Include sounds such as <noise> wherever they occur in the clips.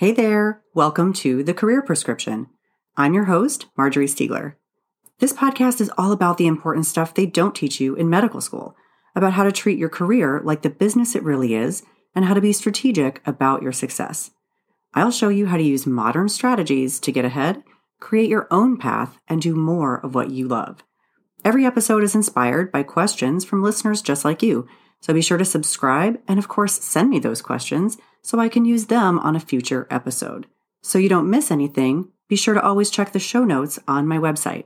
Hey there, welcome to The Career Prescription. I'm your host, Marjorie Stiegler. This podcast is all about the important stuff they don't teach you in medical school, about how to treat your career like the business it really is, and how to be strategic about your success. I'll show you how to use modern strategies to get ahead, create your own path, and do more of what you love. Every episode is inspired by questions from listeners just like you, so be sure to subscribe and, of course, send me those questions so I can use them on a future episode. So you don't miss anything, be sure to always check the show notes on my website.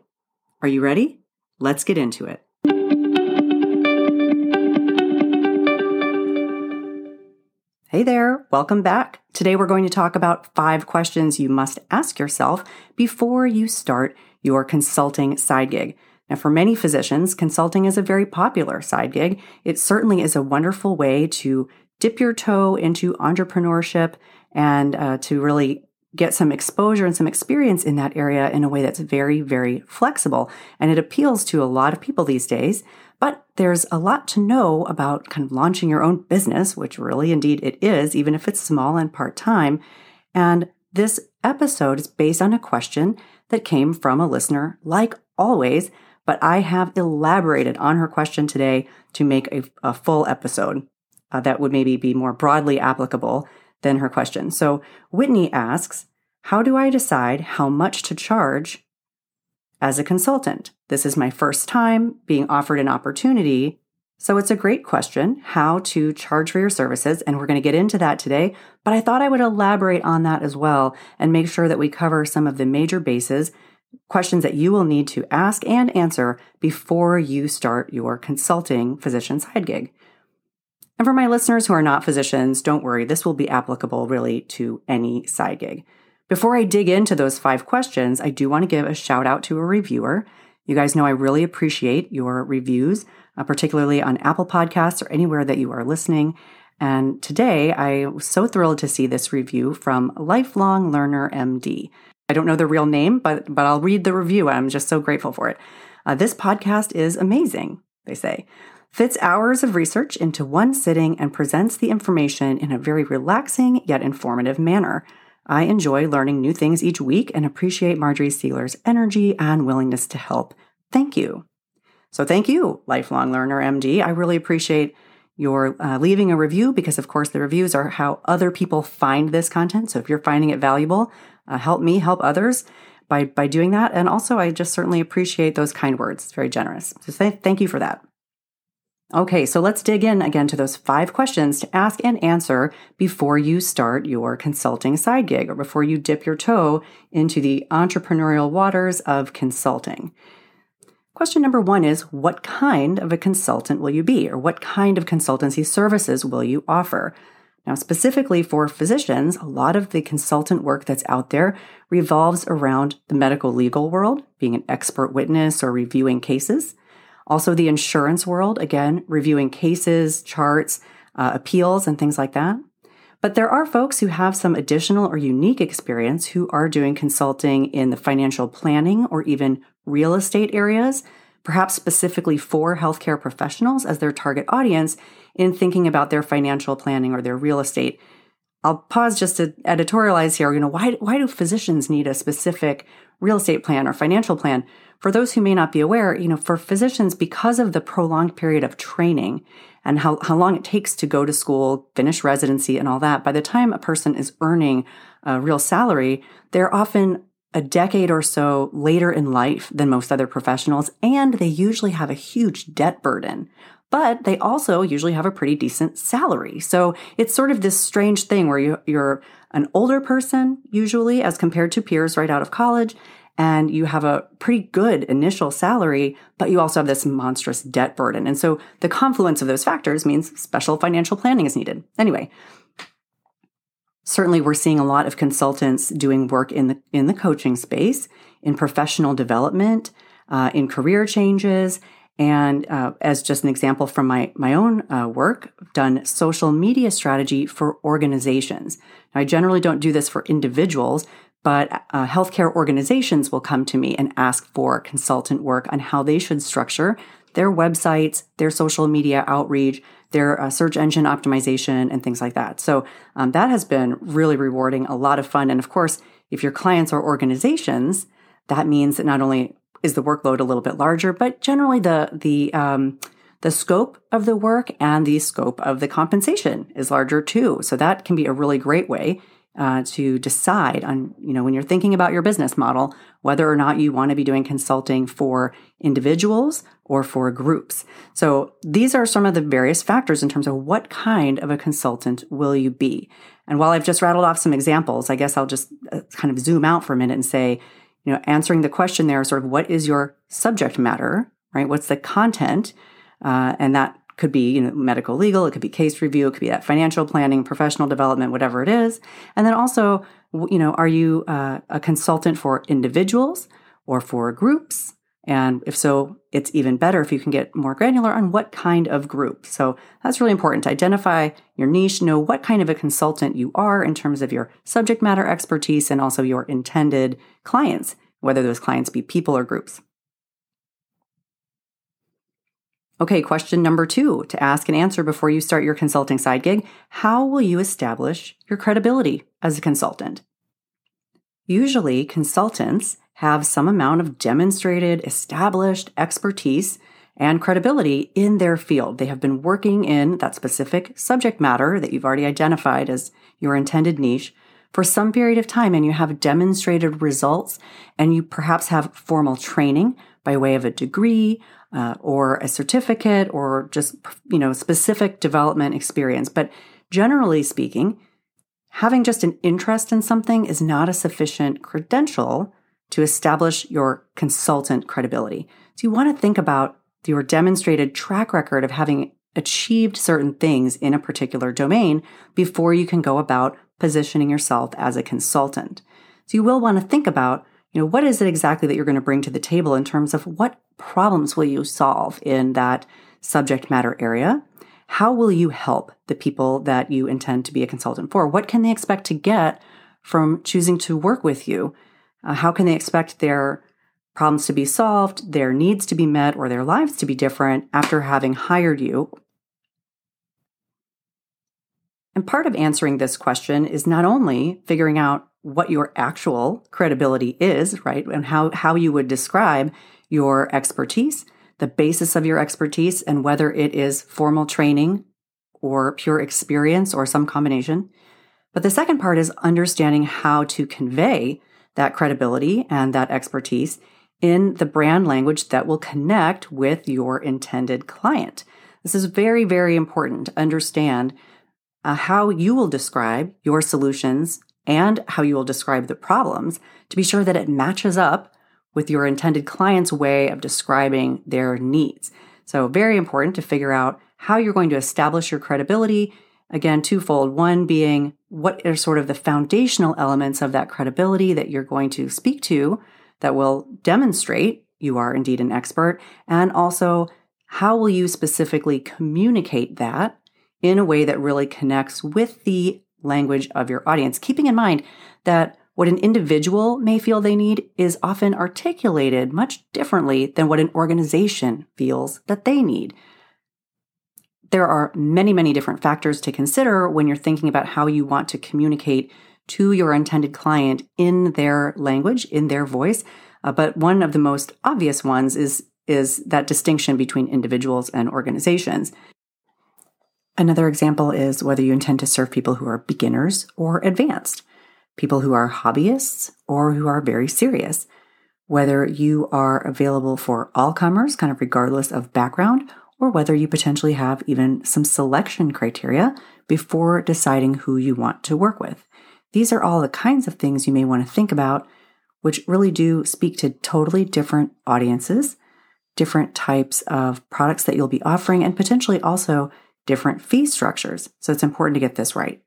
Are you ready? Let's get into it. Hey there, welcome back. Today we're going to talk about five questions you must ask yourself before you start your consulting side gig. Now, for many physicians, consulting is a very popular side gig. It certainly is a wonderful way to dip your toe into entrepreneurship and uh, to really get some exposure and some experience in that area in a way that's very, very flexible. And it appeals to a lot of people these days. But there's a lot to know about kind of launching your own business, which really indeed it is, even if it's small and part time. And this episode is based on a question that came from a listener, like always, but I have elaborated on her question today to make a, a full episode uh, that would maybe be more broadly applicable than her question. So Whitney asks, How do I decide how much to charge as a consultant? This is my first time being offered an opportunity. So it's a great question how to charge for your services. And we're going to get into that today. But I thought I would elaborate on that as well and make sure that we cover some of the major bases questions that you will need to ask and answer before you start your consulting physician side gig. And for my listeners who are not physicians, don't worry, this will be applicable really to any side gig. Before I dig into those five questions, I do want to give a shout out to a reviewer. You guys know I really appreciate your reviews, uh, particularly on Apple Podcasts or anywhere that you are listening. And today I was so thrilled to see this review from Lifelong Learner MD. I don't know the real name, but but I'll read the review. I'm just so grateful for it. Uh, this podcast is amazing, they say. Fits hours of research into one sitting and presents the information in a very relaxing yet informative manner. I enjoy learning new things each week and appreciate Marjorie Stiegler's energy and willingness to help. Thank you. So, thank you, Lifelong Learner MD. I really appreciate your uh, leaving a review because, of course, the reviews are how other people find this content. So, if you're finding it valuable, uh, help me help others by by doing that. And also, I just certainly appreciate those kind words. It's very generous. So th- thank you for that. Okay, so let's dig in again to those five questions to ask and answer before you start your consulting side gig or before you dip your toe into the entrepreneurial waters of consulting. Question number one is What kind of a consultant will you be, or what kind of consultancy services will you offer? Now, specifically for physicians, a lot of the consultant work that's out there revolves around the medical legal world, being an expert witness or reviewing cases. Also, the insurance world, again, reviewing cases, charts, uh, appeals, and things like that. But there are folks who have some additional or unique experience who are doing consulting in the financial planning or even real estate areas, perhaps specifically for healthcare professionals as their target audience in thinking about their financial planning or their real estate. I'll pause just to editorialize here. You know, why, why do physicians need a specific real estate plan or financial plan? For those who may not be aware, you know, for physicians, because of the prolonged period of training and how, how long it takes to go to school, finish residency, and all that, by the time a person is earning a real salary, they're often a decade or so later in life than most other professionals, and they usually have a huge debt burden but they also usually have a pretty decent salary. So it's sort of this strange thing where you, you're an older person, usually, as compared to peers right out of college, and you have a pretty good initial salary, but you also have this monstrous debt burden. And so the confluence of those factors means special financial planning is needed. Anyway, certainly we're seeing a lot of consultants doing work in the in the coaching space, in professional development, uh, in career changes, and uh, as just an example from my, my own uh, work, done social media strategy for organizations. Now, I generally don't do this for individuals, but uh, healthcare organizations will come to me and ask for consultant work on how they should structure their websites, their social media outreach, their uh, search engine optimization and things like that. So um, that has been really rewarding, a lot of fun. And of course, if your clients are organizations, that means that not only is the workload a little bit larger, but generally the the um, the scope of the work and the scope of the compensation is larger too. So that can be a really great way uh, to decide on, you know, when you're thinking about your business model, whether or not you want to be doing consulting for individuals or for groups. So these are some of the various factors in terms of what kind of a consultant will you be. And while I've just rattled off some examples, I guess I'll just uh, kind of zoom out for a minute and say, you know, answering the question there, sort of what is your subject matter, right? What's the content? Uh, and that could be, you know, medical legal, it could be case review, it could be that financial planning, professional development, whatever it is. And then also, you know, are you uh, a consultant for individuals or for groups? And if so, it's even better if you can get more granular on what kind of group. So that's really important to identify your niche, know what kind of a consultant you are in terms of your subject matter expertise and also your intended clients, whether those clients be people or groups. Okay, question number two to ask and answer before you start your consulting side gig How will you establish your credibility as a consultant? Usually, consultants have some amount of demonstrated, established expertise and credibility in their field. They have been working in that specific subject matter that you've already identified as your intended niche for some period of time and you have demonstrated results and you perhaps have formal training by way of a degree uh, or a certificate or just you know specific development experience but generally speaking having just an interest in something is not a sufficient credential to establish your consultant credibility. So you want to think about your demonstrated track record of having achieved certain things in a particular domain before you can go about positioning yourself as a consultant. So you will want to think about, you know, what is it exactly that you're going to bring to the table in terms of what problems will you solve in that subject matter area? How will you help the people that you intend to be a consultant for? What can they expect to get from choosing to work with you? Uh, how can they expect their problems to be solved, their needs to be met, or their lives to be different after having hired you? And part of answering this question is not only figuring out what your actual credibility is, right? And how, how you would describe your expertise, the basis of your expertise, and whether it is formal training or pure experience or some combination. But the second part is understanding how to convey that credibility and that expertise in the brand language that will connect with your intended client. This is very, very important to understand uh, how you will describe your solutions and how you will describe the problems to be sure that it matches up with your intended client's way of describing their needs. So, very important to figure out how you're going to establish your credibility Again, twofold. One being what are sort of the foundational elements of that credibility that you're going to speak to that will demonstrate you are indeed an expert, and also how will you specifically communicate that in a way that really connects with the language of your audience, keeping in mind that what an individual may feel they need is often articulated much differently than what an organization feels that they need there are many, many different factors to consider when you're thinking about how you want to communicate to your intended client in their language, in their voice. Uh, but one of the most obvious ones is, is that distinction between individuals and organizations. Another example is whether you intend to serve people who are beginners or advanced, people who are hobbyists or who are very serious, whether you are available for all comers, kind of regardless of background, or whether you potentially have even some selection criteria before deciding who you want to work with. These are all the kinds of things you may want to think about, which really do speak to totally different audiences, different types of products that you'll be offering, and potentially also different fee structures. So it's important to get this right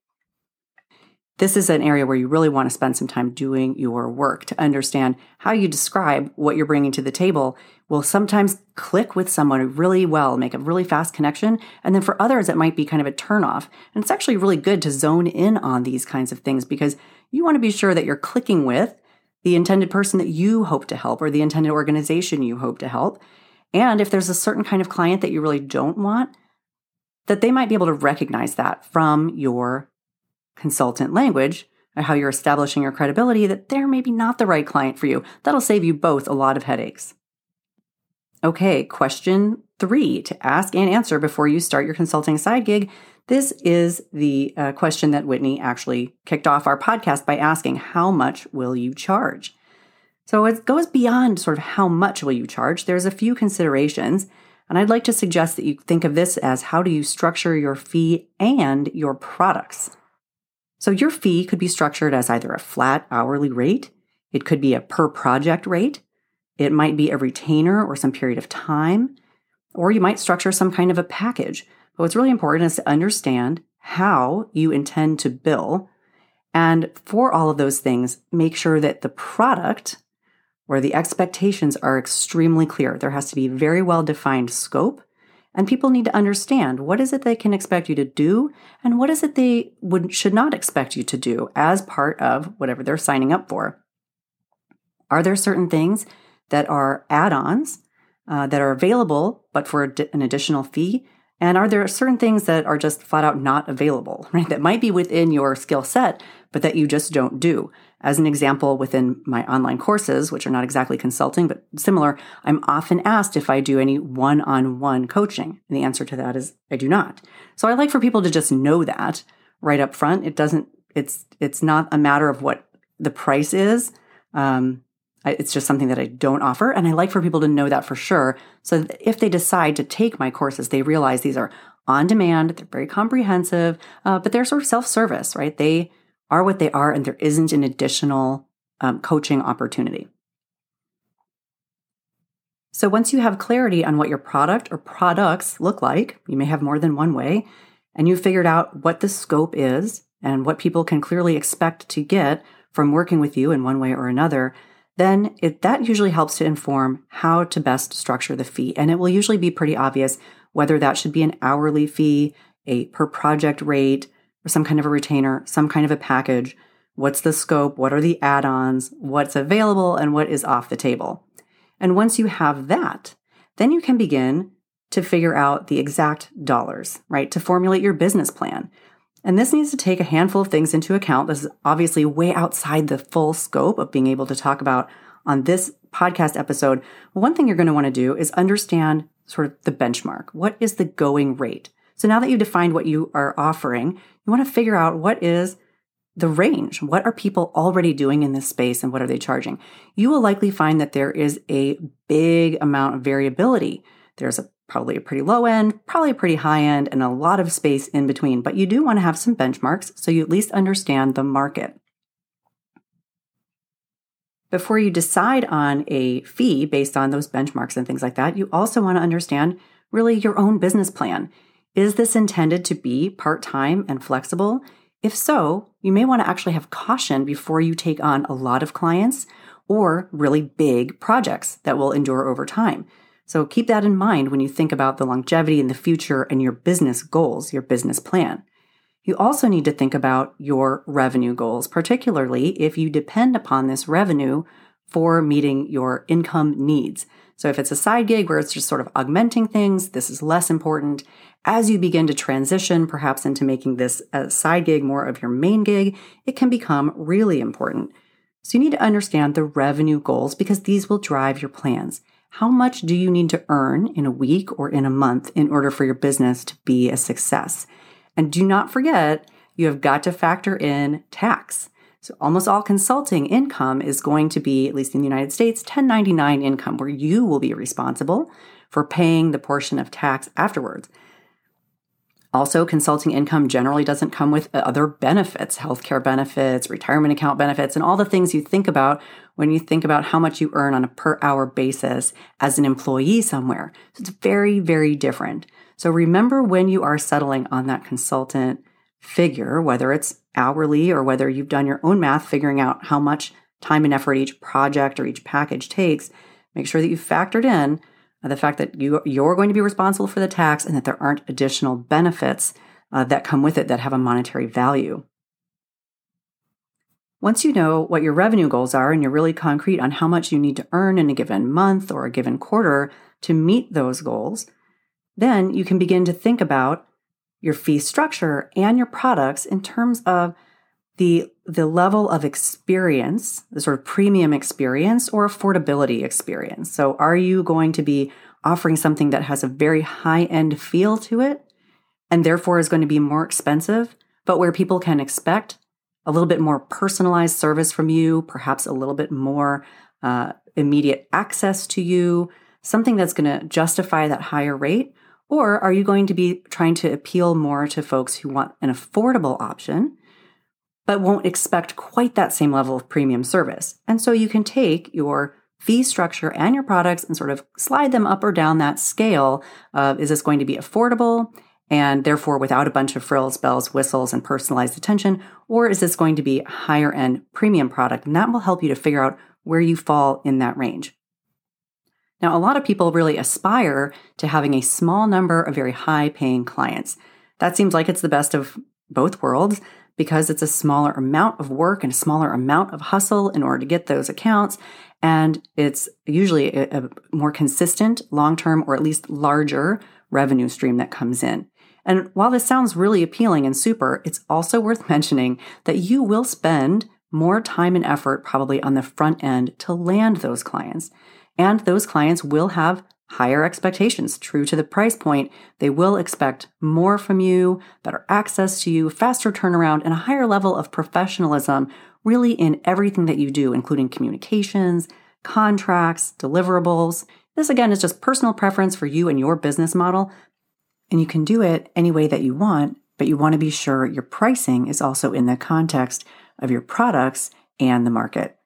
this is an area where you really want to spend some time doing your work to understand how you describe what you're bringing to the table will sometimes click with someone really well, make a really fast connection. And then for others, it might be kind of a turnoff. And it's actually really good to zone in on these kinds of things because you want to be sure that you're clicking with the intended person that you hope to help or the intended organization you hope to help. And if there's a certain kind of client that you really don't want, that they might be able to recognize that from your consultant language or how you're establishing your credibility that they're maybe not the right client for you. That'll save you both a lot of headaches. Okay, question three to ask and answer before you start your consulting side gig. This is the uh, question that Whitney actually kicked off our podcast by asking, How much will you charge? So it goes beyond sort of how much will you charge. There's a few considerations. And I'd like to suggest that you think of this as how do you structure your fee and your products. So your fee could be structured as either a flat hourly rate, it could be a per project rate, it might be a retainer or some period of time, or you might structure some kind of a package. But what's really important is to understand how you intend to bill. And for all of those things, make sure that the product where the expectations are extremely clear. There has to be very well defined scope and people need to understand what is it they can expect you to do and what is it they would should not expect you to do as part of whatever they're signing up for. Are there certain things that are add-ons uh, that are available but for an additional fee? And are there certain things that are just flat out not available, <laughs> right? That might be within your skill set, but that you just don't do. As an example, within my online courses, which are not exactly consulting, but similar, I'm often asked if I do any one on one coaching. And the answer to that is I do not. So I like for people to just know that right up front. It doesn't, it's, it's not a matter of what the price is. Um, it's just something that I don't offer. And I like for people to know that for sure. So if they decide to take my courses, they realize these are on demand, they're very comprehensive, uh, but they're sort of self service, right? They, are what they are and there isn't an additional um, coaching opportunity. So once you have clarity on what your product or products look like, you may have more than one way, and you've figured out what the scope is and what people can clearly expect to get from working with you in one way or another, then it, that usually helps to inform how to best structure the fee. And it will usually be pretty obvious whether that should be an hourly fee, a per project rate, some kind of a retainer, some kind of a package. What's the scope? What are the add ons? What's available and what is off the table? And once you have that, then you can begin to figure out the exact dollars, right? To formulate your business plan. And this needs to take a handful of things into account. This is obviously way outside the full scope of being able to talk about on this podcast episode. One thing you're going to want to do is understand sort of the benchmark. What is the going rate? So now that you've defined what you are offering, you want to figure out what is the range. What are people already doing in this space and what are they charging? You will likely find that there is a big amount of variability. There's a, probably a pretty low end, probably a pretty high end, and a lot of space in between. But you do want to have some benchmarks so you at least understand the market. Before you decide on a fee based on those benchmarks and things like that, you also want to understand really your own business plan. Is this intended to be part time and flexible? If so, you may want to actually have caution before you take on a lot of clients or really big projects that will endure over time. So keep that in mind when you think about the longevity in the future and your business goals, your business plan. You also need to think about your revenue goals, particularly if you depend upon this revenue for meeting your income needs. So if it's a side gig where it's just sort of augmenting things, this is less important. As you begin to transition perhaps into making this a side gig more of your main gig, it can become really important. So you need to understand the revenue goals because these will drive your plans. How much do you need to earn in a week or in a month in order for your business to be a success? And do not forget, you have got to factor in tax. So almost all consulting income is going to be, at least in the United States, 1099 income, where you will be responsible for paying the portion of tax afterwards. Also, consulting income generally doesn't come with uh, other benefits, healthcare benefits, retirement account benefits, and all the things you think about when you think about how much you earn on a per hour basis as an employee somewhere. So it's very, very different. So remember when you are settling on that consultant figure, whether it's hourly or whether you've done your own math figuring out how much time and effort each project or each package takes, make sure that you've factored in the fact that you, you're going to be responsible for the tax and that there aren't additional benefits uh, that come with it that have a monetary value. Once you know what your revenue goals are and you're really concrete on how much you need to earn in a given month or a given quarter to meet those goals, then you can begin to think about your fee structure and your products in terms of the the level of experience, the sort of premium experience or affordability experience. So are you going to be offering something that has a very high-end feel to it and therefore is going to be more expensive, but where people can expect a little bit more personalized service from you, perhaps a little bit more uh, immediate access to you, something that's going to justify that higher rate? Or are you going to be trying to appeal more to folks who want an affordable option, but won't expect quite that same level of premium service? And so you can take your fee structure and your products and sort of slide them up or down that scale of is this going to be affordable? and therefore without a bunch of frills, bells, whistles, and personalized attention? Or is this going to be a higher end premium product? And that will help you to figure out where you fall in that range. Now, a lot of people really aspire to having a small number of very high paying clients. That seems like it's the best of both worlds because it's a smaller amount of work and a smaller amount of hustle in order to get those accounts. And it's usually a, a more consistent, long term, or at least larger revenue stream that comes in. And while this sounds really appealing and super, it's also <laughs> worth mentioning that you will spend more time and effort probably on the front end to land those clients. And those clients will have higher expectations. True to the price point, they will expect more from you, better access to you, faster turnaround, and a higher level of professionalism really in everything that you do, including communications, contracts, deliverables. This again is just personal preference for you and your business model, and you can do it any way that you want, but you want to be sure your pricing is also in the context of your products and the market.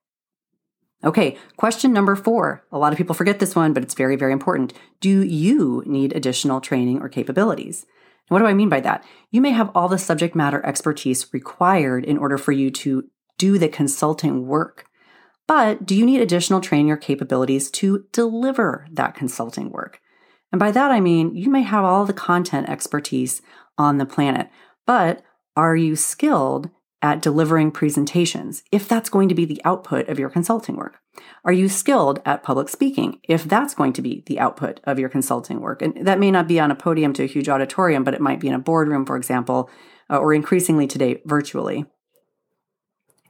Okay, question number four. A lot of people forget this one, but it's very, very important. Do you need additional training or capabilities? what do I mean by that? You may have all the subject matter expertise required in order for you to do the consulting work. But do you need additional training or capabilities to deliver that consulting work? And by that, I mean you may have all the content expertise on the planet, but are you skilled at delivering presentations if that's going to be the output of your consulting work? Are you skilled at public speaking if that's going to be the output of your consulting work? And that may not be on a podium to a huge auditorium, but it might be in a boardroom, for example, uh, or increasingly today, virtually.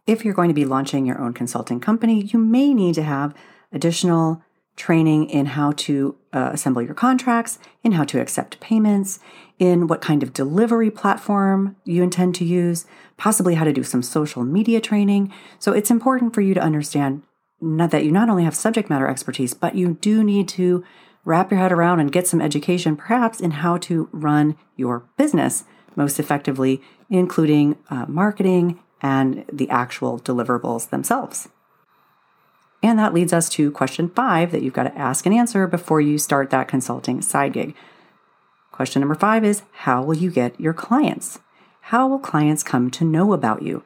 If you're going to be launching your own consulting company, you may need to have additional training in how to uh, assemble your contracts, in how to accept payments, in what kind of delivery platform you intend to use, possibly how to do some social media training. So it's important for you to understand not that you not only have subject matter expertise, but you do need to wrap your head around and get some education, perhaps in how to run your business most effectively, including uh, marketing and the actual deliverables themselves. And that leads us to question five that you've got to ask and answer before you start that consulting side gig. Question number five is How will you get your clients? How will clients come to know about you?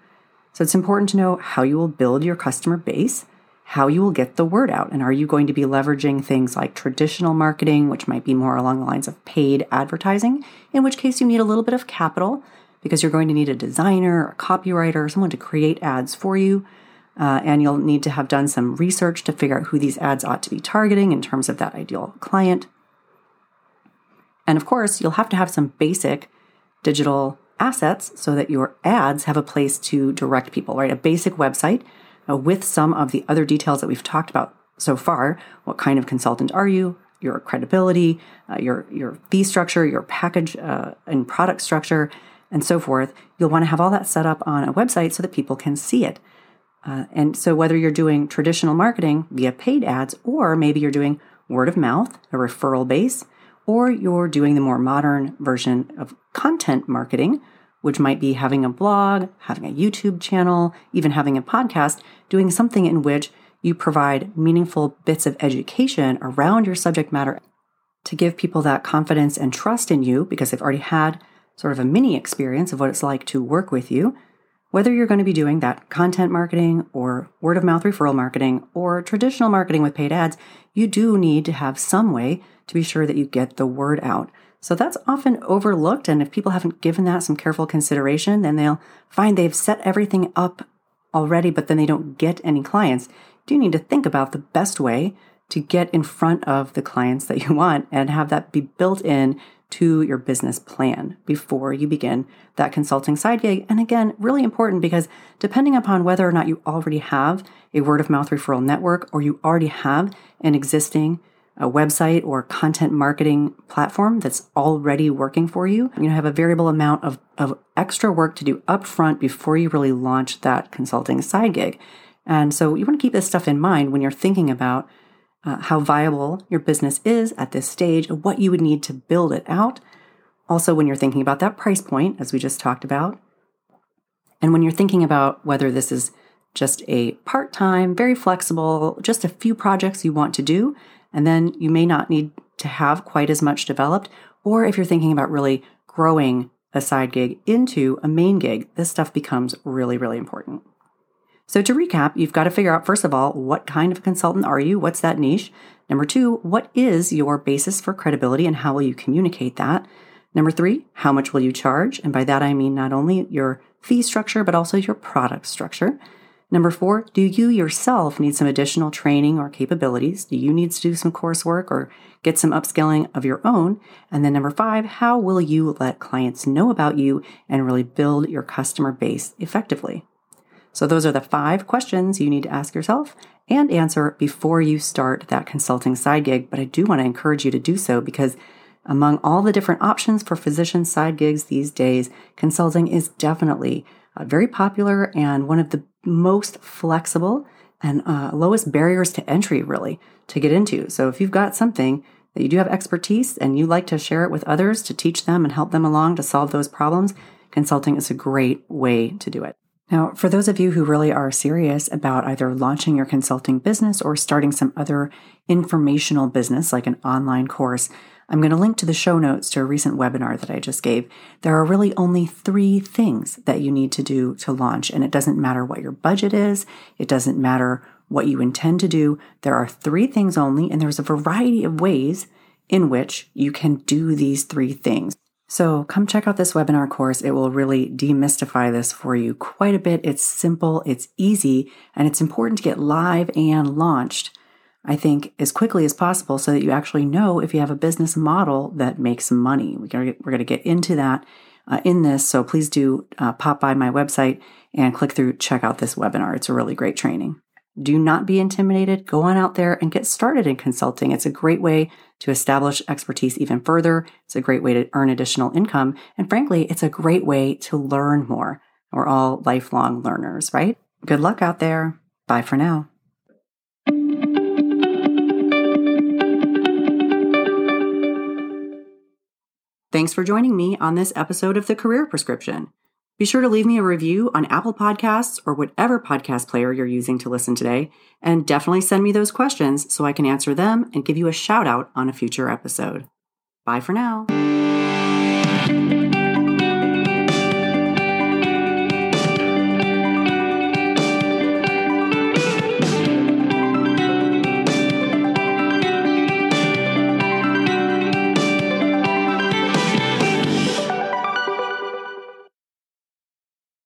So it's important to know how you will build your customer base, how you will get the word out. And are you going to be leveraging things like traditional marketing, which might be more along the lines of paid advertising, in which case you need a little bit of capital because you're going to need a designer, a copywriter, someone to create ads for you. Uh, and you'll need to have done some research to figure out who these ads ought to be targeting in terms of that ideal client. And of course, you'll have to have some basic digital assets so that your ads have a place to direct people, right? A basic website uh, with some of the other details that we've talked about so far. What kind of consultant are you? Your credibility, uh, your your fee structure, your package uh, and product structure, and so forth. You'll want to have all that set up on a website so that people can see it. Uh, and so, whether you're doing traditional marketing via paid ads, or maybe you're doing word of mouth, a referral base, or you're doing the more modern version of content marketing, which might be having a blog, having a YouTube channel, even having a podcast, doing something in which you provide meaningful bits of education around your subject matter to give people that confidence and trust in you because they've already had sort of a mini experience of what it's like to work with you whether you're going to be doing that content marketing or word of mouth referral marketing or traditional marketing with paid ads, you do need to have some way to be sure that you get the word out. So that's often overlooked. And if people haven't given that some careful consideration, then they'll find they've set everything up already, but then they don't get any clients. You do need to think about the best way to get in front of the clients that you want and have that be built in to your business plan before you begin that consulting side gig. And again, really important because depending upon whether or not you already have a word of mouth referral network or you already have an existing a website or content marketing platform that's already working for you. You have a variable amount of, of extra work to do upfront before you really launch that consulting side gig. And so you want to keep this stuff in mind when you're thinking about uh, how viable your business is at this stage, what you would need to build it out. Also, when you're thinking about that price point, as we just talked about, and when you're thinking about whether this is just a part time, very flexible, just a few projects you want to do, and then you may not need to have quite as much developed. Or if you're thinking about really growing a side gig into a main gig, this stuff becomes really, really important. So, to recap, you've got to figure out, first of all, what kind of consultant are you? What's that niche? Number two, what is your basis for credibility and how will you communicate that? Number three, how much will you charge? And by that, I mean not only your fee structure, but also your product structure. Number four, do you yourself need some additional training or capabilities? Do you need to do some coursework or get some upskilling of your own? And then number five, how will you let clients know about you and really build your customer base effectively? So, those are the five questions you need to ask yourself and answer before you start that consulting side gig. But I do want to encourage you to do so because among all the different options for physician side gigs these days, consulting is definitely uh, very popular and one of the most flexible and uh, lowest barriers to entry, really, to get into. So, if you've got something that you do have expertise and you like to share it with others to teach them and help them along to solve those problems, consulting is a great way to do it. Now, for those of you who really are serious about either launching your consulting business or starting some other informational business like an online course, I'm going to link to the show notes to a recent webinar that I just gave. There are really only three things that you need to do to launch, and it doesn't matter what your budget is, it doesn't matter what you intend to do. There are three things only, and there's a variety of ways in which you can do these three things. So come check out this webinar course. It will really demystify this for you quite a bit. It's simple, it's easy, and it's important to get live and launched, I think, as quickly as possible so that you actually know if you have a business model that makes money. We're going to get into that uh, in this. So please do uh, pop by my website and click through, check out this webinar. It's a really great training. Do not be intimidated. Go on out there and get started in consulting. It's a great way to establish expertise even further. It's a great way to earn additional income. And frankly, it's a great way to learn more. We're all lifelong learners, right? Good luck out there. Bye for now. Thanks for joining me on this episode of The Career Prescription. Be sure to leave me a review on Apple Podcasts or whatever podcast player you're using to listen today, and definitely send me those questions so I can answer them and give you a shout out on a future episode. Bye for now.